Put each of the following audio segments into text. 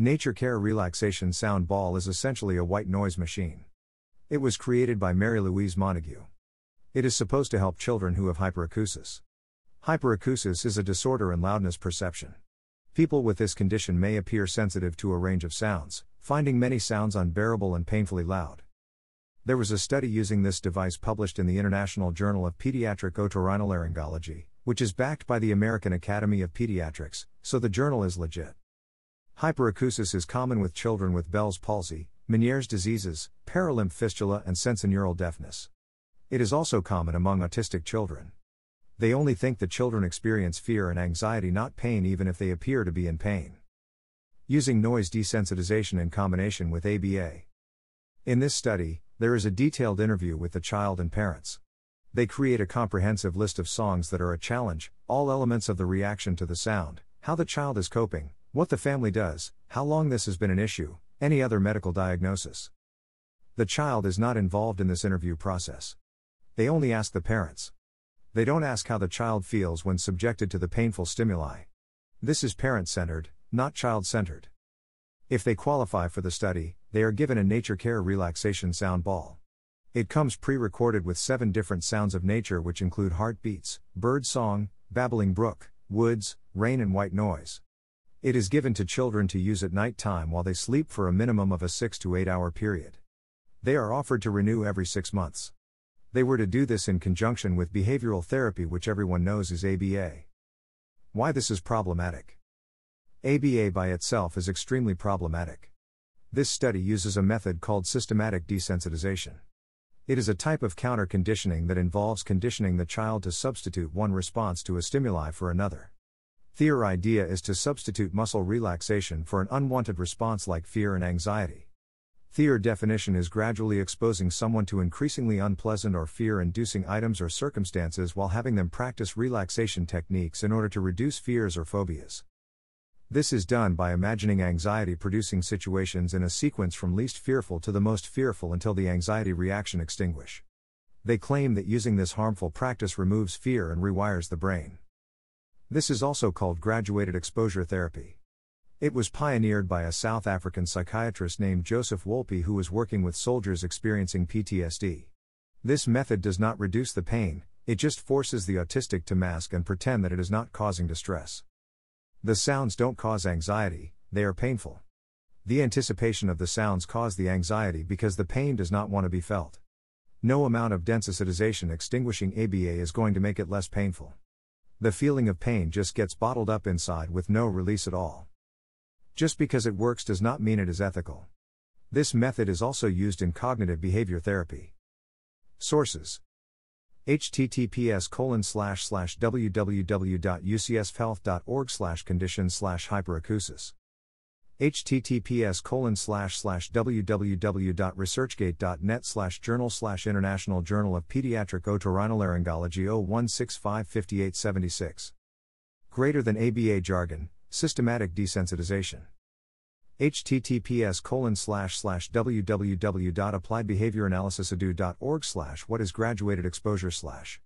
Naturcare Relaxation Sound Ball is essentially a white noise machine. It was created by Mary Louise Montague. It is supposed to help children who have hyperacusis. Hyperacusis is a disorder in loudness perception. People with this condition may appear sensitive to a range of sounds, finding many sounds unbearable and painfully loud. There was a study using this device published in the International Journal of Pediatric Otorhinolaryngology, which is backed by the American Academy of Pediatrics, so the journal is legit. Hyperacusis is common with children with Bell's palsy, Meniere's diseases, perilymph fistula, and sensorineural deafness. It is also common among autistic children. They only think that children experience fear and anxiety, not pain, even if they appear to be in pain. Using noise desensitization in combination with ABA. In this study, there is a detailed interview with the child and parents. They create a comprehensive list of songs that are a challenge, all elements of the reaction to the sound, how the child is coping, what the family does, how long this has been an issue, any other medical diagnosis. The child is not involved in this interview process. They only ask the parents. They don't ask how the child feels when subjected to the painful stimuli. This is parent centered, not child centered. If they qualify for the study, they are given a Naturcare Relaxation Sound Ball. It comes pre recorded with seven different sounds of nature, which include heartbeats, bird song, babbling brook, woods, rain, and white noise. It is given to children to use at night time while they sleep for a minimum of a 6 to 8 hour period. They are offered to renew every 6 months. They were to do this in conjunction with behavioral therapy, which everyone knows is ABA. Why this is problematic. ABA by itself is extremely problematic. This study uses a method called systematic desensitization. It is a type of counter conditioning that involves conditioning the child to substitute one response to a stimuli for another. Their idea is to substitute muscle relaxation for an unwanted response like fear and anxiety. Their definition is gradually exposing someone to increasingly unpleasant or fear inducing items or circumstances while having them practice relaxation techniques in order to reduce fears or phobias. This is done by imagining anxiety producing situations in a sequence from least fearful to the most fearful until the anxiety reaction extinguish. They claim that using this harmful practice removes fear and rewires the brain. This is also called graduated exposure therapy. It was pioneered by a South African psychiatrist named Joseph Wolpe who was working with soldiers experiencing PTSD. This method does not reduce the pain, it just forces the autistic to mask and pretend that it is not causing distress. The sounds don't cause anxiety, they are painful. The anticipation of the sounds cause the anxiety because the pain does not want to be felt. No amount of desensitization extinguishing ABA is going to make it less painful. The feeling of pain just gets bottled up inside with no release at all. Just because it works does not mean it is ethical. This method is also used in cognitive behavior therapy. Sources https colon slash slash www.ucsfhealth.org slash condition slash hyperacusis https colon slash slash www.researchgate.net slash journal slash international journal of pediatric otorhinolaryngology 01655876 greater than aba jargon systematic desensitization. https colon slash slash www.appliedbehavioranalysisedu.org slash what is graduated exposure slash.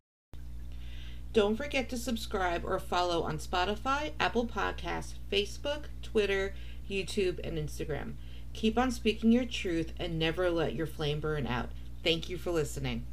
Don't forget to subscribe or follow on Spotify, Apple Podcasts, Facebook, Twitter, YouTube, and Instagram. Keep on speaking your truth and never let your flame burn out. Thank you for listening.